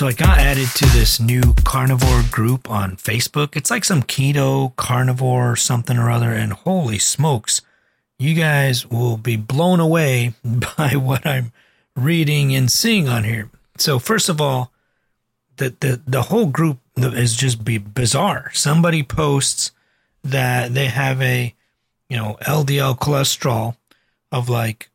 So I got added to this new carnivore group on Facebook. It's like some keto carnivore something or other. And holy smokes, you guys will be blown away by what I'm reading and seeing on here. So first of all, the the, the whole group is just be bizarre. Somebody posts that they have a you know LDL cholesterol of like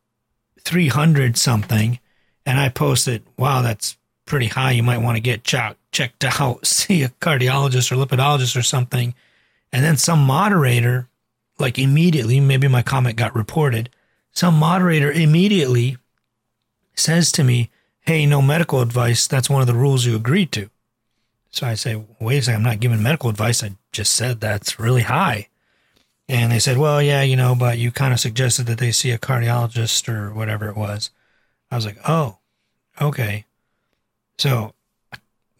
300 something and I posted, wow, that's pretty high. You might want to get checked checked out, see a cardiologist or lipidologist or something. And then some moderator, like immediately, maybe my comment got reported. Some moderator immediately says to me, Hey, no medical advice. That's one of the rules you agreed to. So I say, Wait a second, I'm not giving medical advice. I just said that's really high. And they said, Well, yeah, you know, but you kind of suggested that they see a cardiologist or whatever it was. I was like, Oh, okay. So,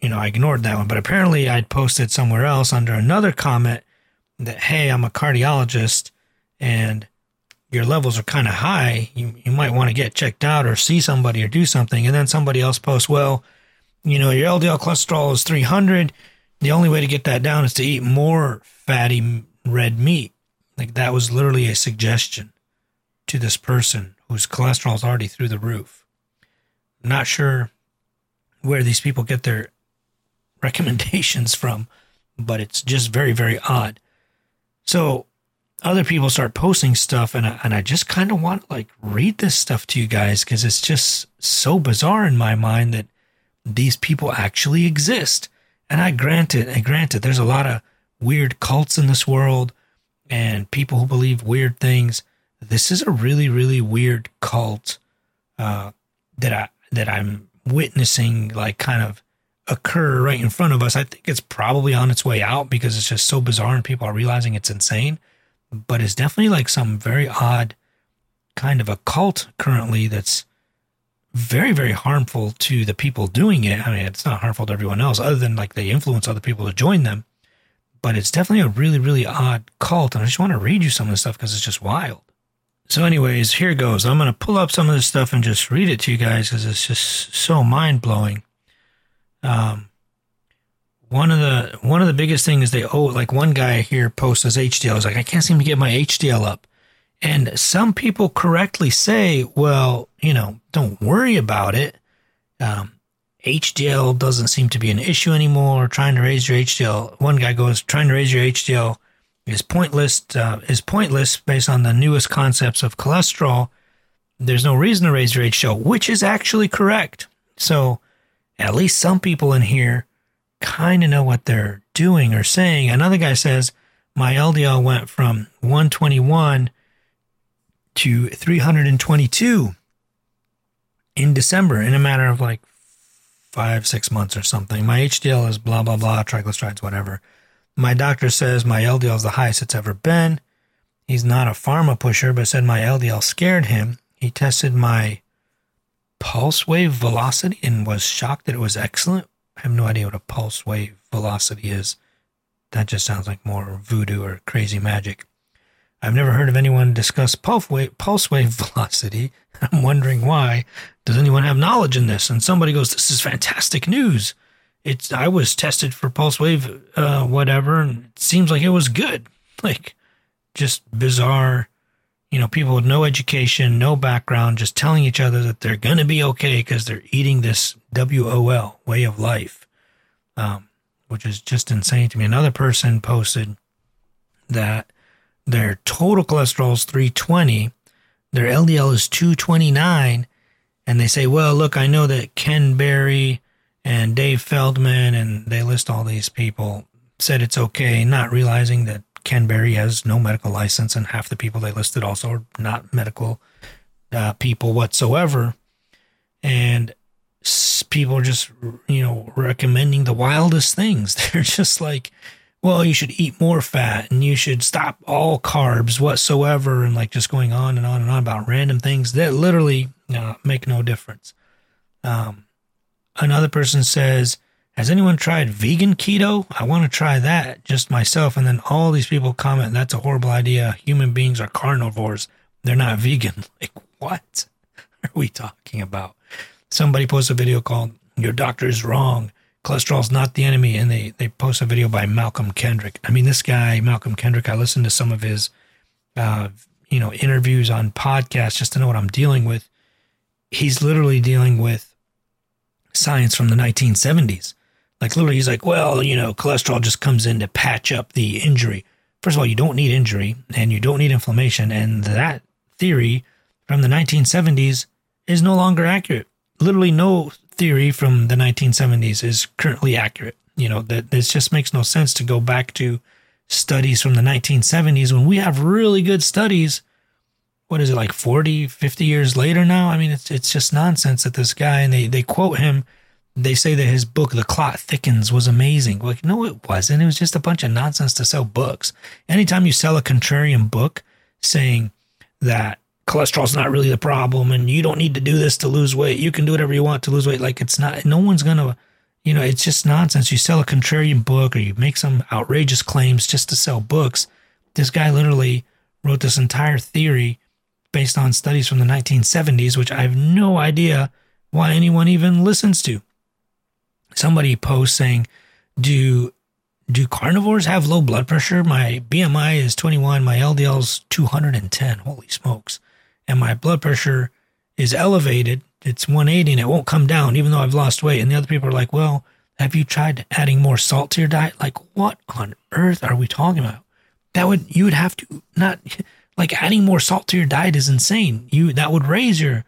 you know, I ignored that one, but apparently I'd posted somewhere else under another comment that, hey, I'm a cardiologist and your levels are kind of high. You, you might want to get checked out or see somebody or do something. And then somebody else posts, well, you know, your LDL cholesterol is 300. The only way to get that down is to eat more fatty red meat. Like that was literally a suggestion to this person whose cholesterol is already through the roof. I'm not sure where these people get their recommendations from, but it's just very, very odd. So other people start posting stuff, and I, and I just kind of want like read this stuff to you guys because it's just so bizarre in my mind that these people actually exist. And I grant it, I grant it. There's a lot of weird cults in this world and people who believe weird things. This is a really, really weird cult uh, that I that I'm witnessing like kind of occur right in front of us. I think it's probably on its way out because it's just so bizarre and people are realizing it's insane. But it's definitely like some very odd kind of a cult currently that's very, very harmful to the people doing it. I mean, it's not harmful to everyone else other than like they influence other people to join them. But it's definitely a really, really odd cult. And I just want to read you some of this stuff because it's just wild. So, anyways, here goes. I'm going to pull up some of this stuff and just read it to you guys because it's just so mind blowing. Um, one of the one of the biggest things they owe, like one guy here posts his HDL. Was like, I can't seem to get my HDL up, and some people correctly say, well, you know, don't worry about it. Um, HDL doesn't seem to be an issue anymore. Trying to raise your HDL. One guy goes, trying to raise your HDL is pointless uh, is pointless based on the newest concepts of cholesterol. There's no reason to raise your HDL, which is actually correct. So at least some people in here kind of know what they're doing or saying. Another guy says my LDL went from 121 to 322 in December in a matter of like five, six months or something. My HDL is blah, blah, blah, triglycerides, whatever. My doctor says my LDL is the highest it's ever been. He's not a pharma pusher, but said my LDL scared him. He tested my pulse wave velocity and was shocked that it was excellent. I have no idea what a pulse wave velocity is. That just sounds like more voodoo or crazy magic. I've never heard of anyone discuss pulse wave, pulse wave velocity. I'm wondering why. Does anyone have knowledge in this? And somebody goes, This is fantastic news it's I was tested for pulse wave, uh, whatever, and it seems like it was good. Like, just bizarre, you know, people with no education, no background, just telling each other that they're gonna be okay because they're eating this WOL way of life, um, which is just insane to me. Another person posted that their total cholesterol is 320, their LDL is 229, and they say, well, look, I know that Ken Berry and Dave Feldman, and they list all these people, said it's okay, not realizing that Ken Berry has no medical license, and half the people they listed also are not medical uh, people whatsoever. And people are just, you know, recommending the wildest things. They're just like, well, you should eat more fat and you should stop all carbs whatsoever, and like just going on and on and on about random things that literally uh, make no difference. Um, Another person says, Has anyone tried vegan keto? I want to try that just myself. And then all these people comment, That's a horrible idea. Human beings are carnivores. They're not vegan. Like, what are we talking about? Somebody posts a video called Your Doctor is Wrong. cholesterol's not the enemy. And they, they post a video by Malcolm Kendrick. I mean, this guy, Malcolm Kendrick, I listened to some of his, uh, you know, interviews on podcasts just to know what I'm dealing with. He's literally dealing with science from the 1970s. Like literally, he's like, well, you know, cholesterol just comes in to patch up the injury. First of all, you don't need injury and you don't need inflammation. And that theory from the 1970s is no longer accurate. Literally, no theory from the 1970s is currently accurate. You know, that this just makes no sense to go back to studies from the 1970s when we have really good studies. What is it like 40, 50 years later now? I mean, it's, it's just nonsense that this guy, and they, they quote him they say that his book, The Clot Thickens, was amazing. Like, no, it wasn't. It was just a bunch of nonsense to sell books. Anytime you sell a contrarian book saying that cholesterol's not really the problem and you don't need to do this to lose weight, you can do whatever you want to lose weight, like it's not, no one's going to, you know, it's just nonsense. You sell a contrarian book or you make some outrageous claims just to sell books. This guy literally wrote this entire theory based on studies from the 1970s, which I have no idea why anyone even listens to somebody posts saying, "Do do carnivores have low blood pressure? My BMI is 21, my LDL is 210. Holy smokes! And my blood pressure is elevated. It's 180 and it won't come down even though I've lost weight." And the other people are like, "Well, have you tried adding more salt to your diet? Like, what on earth are we talking about? That would you would have to not like adding more salt to your diet is insane. You that would raise your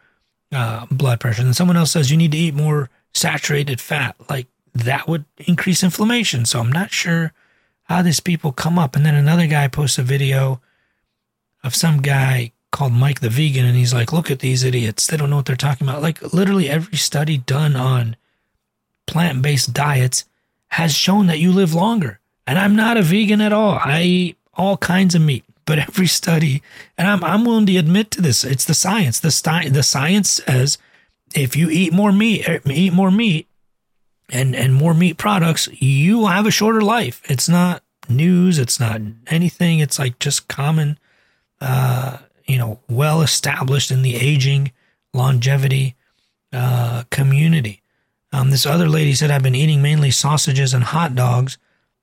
uh, blood pressure. And someone else says you need to eat more saturated fat, like that would increase inflammation. So I'm not sure how these people come up. And then another guy posts a video of some guy called Mike the Vegan, and he's like, look at these idiots. They don't know what they're talking about. Like literally every study done on plant based diets has shown that you live longer. And I'm not a vegan at all. I eat all kinds of meat. But every study, and I'm, I'm willing to admit to this, it's the science. The, sti- the science says if you eat more meat, er, eat more meat, and and more meat products, you will have a shorter life. It's not news. It's not anything. It's like just common, uh, you know, well established in the aging longevity uh, community. Um, this other lady said, I've been eating mainly sausages and hot dogs.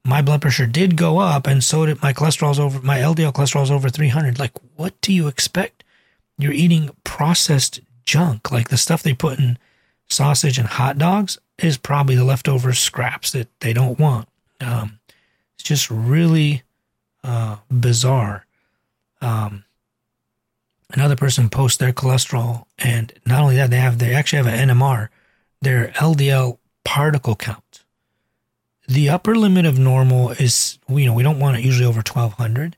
My blood pressure did go up, and so did my cholesterol's over. My LDL cholesterol's over 300. Like, what do you expect? You're eating processed junk. Like the stuff they put in sausage and hot dogs is probably the leftover scraps that they don't want. Um, it's just really uh, bizarre. Um, another person posts their cholesterol, and not only that, they have they actually have an NMR, their LDL particle count. The upper limit of normal is you know we don't want it usually over twelve hundred.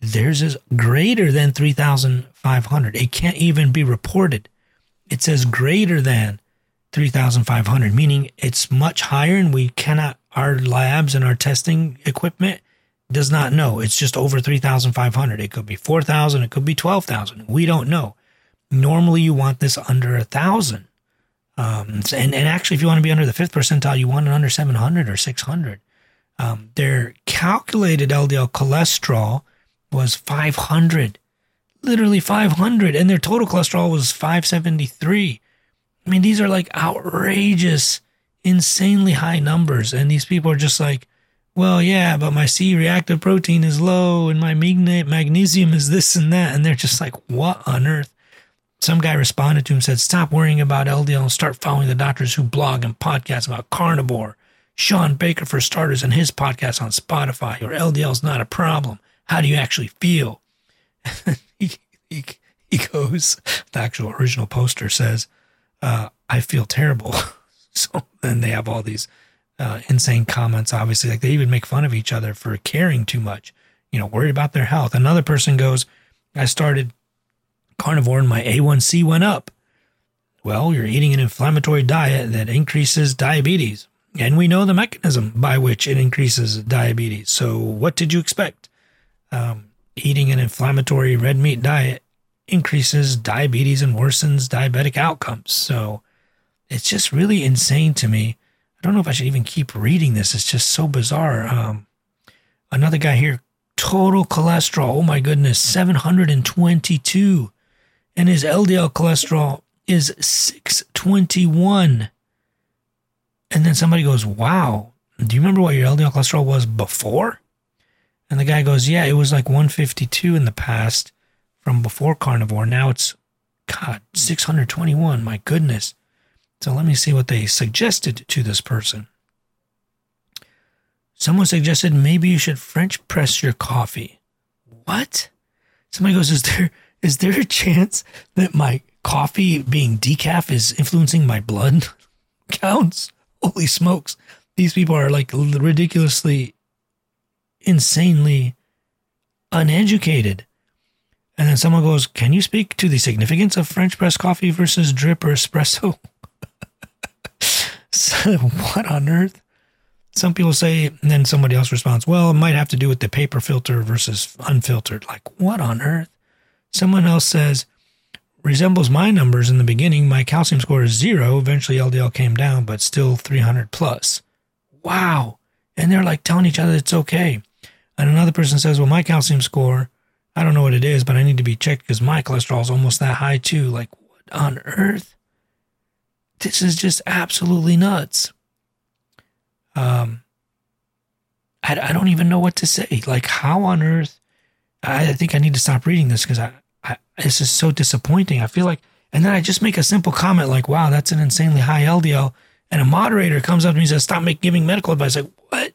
Theirs is greater than three thousand five hundred. It can't even be reported it says greater than 3,500, meaning it's much higher and we cannot, our labs and our testing equipment does not know. It's just over 3,500. It could be 4,000. It could be 12,000. We don't know. Normally you want this under a thousand. Um, and, and actually, if you want to be under the fifth percentile, you want it under 700 or 600. Um, their calculated LDL cholesterol was 500 literally 500 and their total cholesterol was 573. I mean, these are like outrageous, insanely high numbers. And these people are just like, well, yeah, but my C reactive protein is low and my magnesium is this and that. And they're just like, what on earth? Some guy responded to him said, stop worrying about LDL and start following the doctors who blog and podcast about carnivore. Sean Baker, for starters, and his podcast on Spotify. Your LDL is not a problem. How do you actually feel? he, he, he goes, the actual original poster says, uh, I feel terrible. so then they have all these uh, insane comments, obviously. Like they even make fun of each other for caring too much, you know, worried about their health. Another person goes, I started carnivore and my A1C went up. Well, you're eating an inflammatory diet that increases diabetes. And we know the mechanism by which it increases diabetes. So, what did you expect? Um, eating an inflammatory red meat diet increases diabetes and worsens diabetic outcomes. So it's just really insane to me. I don't know if I should even keep reading this. It's just so bizarre. Um, another guy here, total cholesterol. Oh my goodness, 722. And his LDL cholesterol is 621. And then somebody goes, Wow, do you remember what your LDL cholesterol was before? And the guy goes, Yeah, it was like 152 in the past from before carnivore. Now it's, God, 621. My goodness. So let me see what they suggested to this person. Someone suggested maybe you should French press your coffee. What? Somebody goes, Is there is there a chance that my coffee being decaf is influencing my blood counts? Holy smokes. These people are like ridiculously, insanely uneducated. And then someone goes, Can you speak to the significance of French press coffee versus drip or espresso? so, what on earth? Some people say, and then somebody else responds, Well, it might have to do with the paper filter versus unfiltered. Like, what on earth? Someone else says, resembles my numbers in the beginning. My calcium score is zero. Eventually, LDL came down, but still 300 plus. Wow. And they're like telling each other it's okay. And another person says, Well, my calcium score, I don't know what it is, but I need to be checked because my cholesterol is almost that high too. Like, what on earth? This is just absolutely nuts. Um, I, I don't even know what to say. Like, how on earth? I think I need to stop reading this because I, I, this is so disappointing. I feel like, and then I just make a simple comment like, wow, that's an insanely high LDL. And a moderator comes up to me and says, stop make, giving medical advice. Like, what? I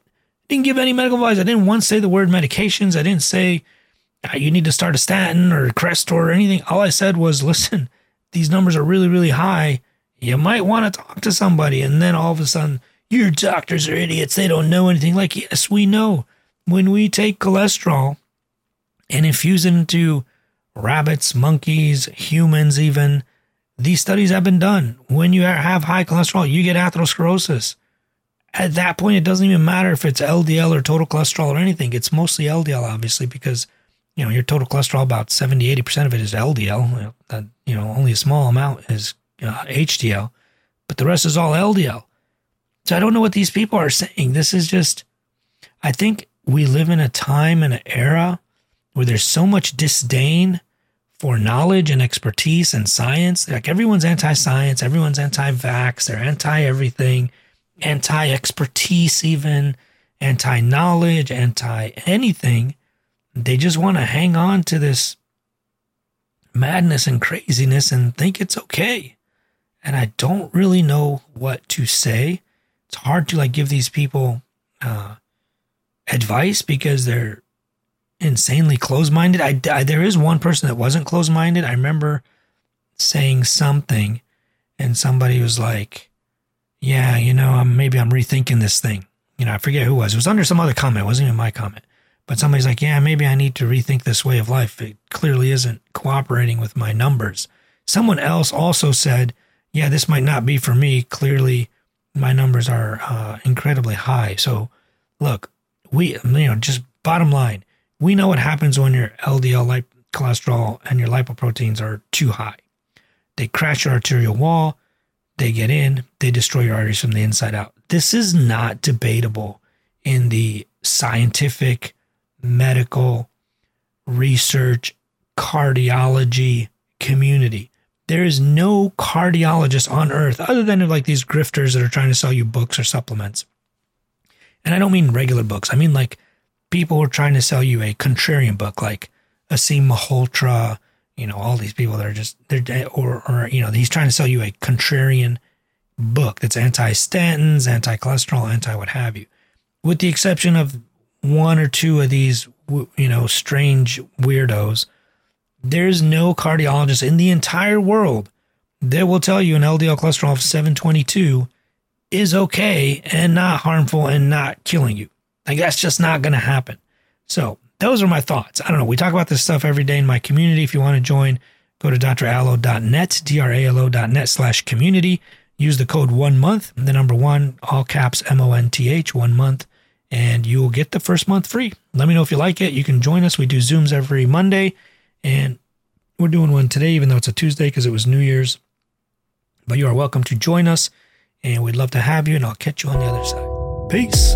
didn't give any medical advice. I didn't once say the word medications. I didn't say uh, you need to start a statin or Crestor or anything. All I said was, listen, these numbers are really, really high. You might want to talk to somebody. And then all of a sudden, your doctors are idiots. They don't know anything. Like, yes, we know. When we take cholesterol and infuse it into rabbits, monkeys, humans, even. These studies have been done. When you have high cholesterol, you get atherosclerosis. At that point, it doesn't even matter if it's LDL or total cholesterol or anything. It's mostly LDL, obviously, because you know your total cholesterol about 70 80% of it is ldl you know only a small amount is uh, hdl but the rest is all ldl so i don't know what these people are saying this is just i think we live in a time and an era where there's so much disdain for knowledge and expertise and science. Like everyone's anti science, everyone's anti vax, they're anti everything, anti expertise, even anti knowledge, anti anything. They just want to hang on to this madness and craziness and think it's okay. And I don't really know what to say. It's hard to like give these people uh, advice because they're insanely close minded. I, I, there is one person that wasn't close minded. I remember saying something, and somebody was like, "Yeah, you know, I'm, maybe I'm rethinking this thing." You know, I forget who it was. It was under some other comment. It wasn't even my comment. But somebody's like, "Yeah, maybe I need to rethink this way of life. It clearly isn't cooperating with my numbers." Someone else also said, "Yeah, this might not be for me. Clearly, my numbers are uh, incredibly high." So, look, we, you know, just bottom line we know what happens when your LDL lip- cholesterol and your lipoproteins are too high. They crash your arterial wall, they get in, they destroy your arteries from the inside out. This is not debatable in the scientific, medical, research, cardiology community. There is no cardiologist on earth other than like these grifters that are trying to sell you books or supplements. And I don't mean regular books. I mean like people were trying to sell you a contrarian book like Aseem Malhotra, you know, all these people that are just they're or or you know, he's trying to sell you a contrarian book that's anti-statins, anti-cholesterol, anti what have you. With the exception of one or two of these you know, strange weirdos, there's no cardiologist in the entire world that will tell you an LDL cholesterol of 722 is okay and not harmful and not killing you. Like that's just not going to happen. So those are my thoughts. I don't know. We talk about this stuff every day in my community. If you want to join, go to dralo.net, D-R-A-L-O.net slash community. Use the code one month, the number one, all caps M-O-N-T-H, one month, and you will get the first month free. Let me know if you like it. You can join us. We do Zooms every Monday, and we're doing one today, even though it's a Tuesday because it was New Year's. But you are welcome to join us, and we'd love to have you, and I'll catch you on the other side. Peace.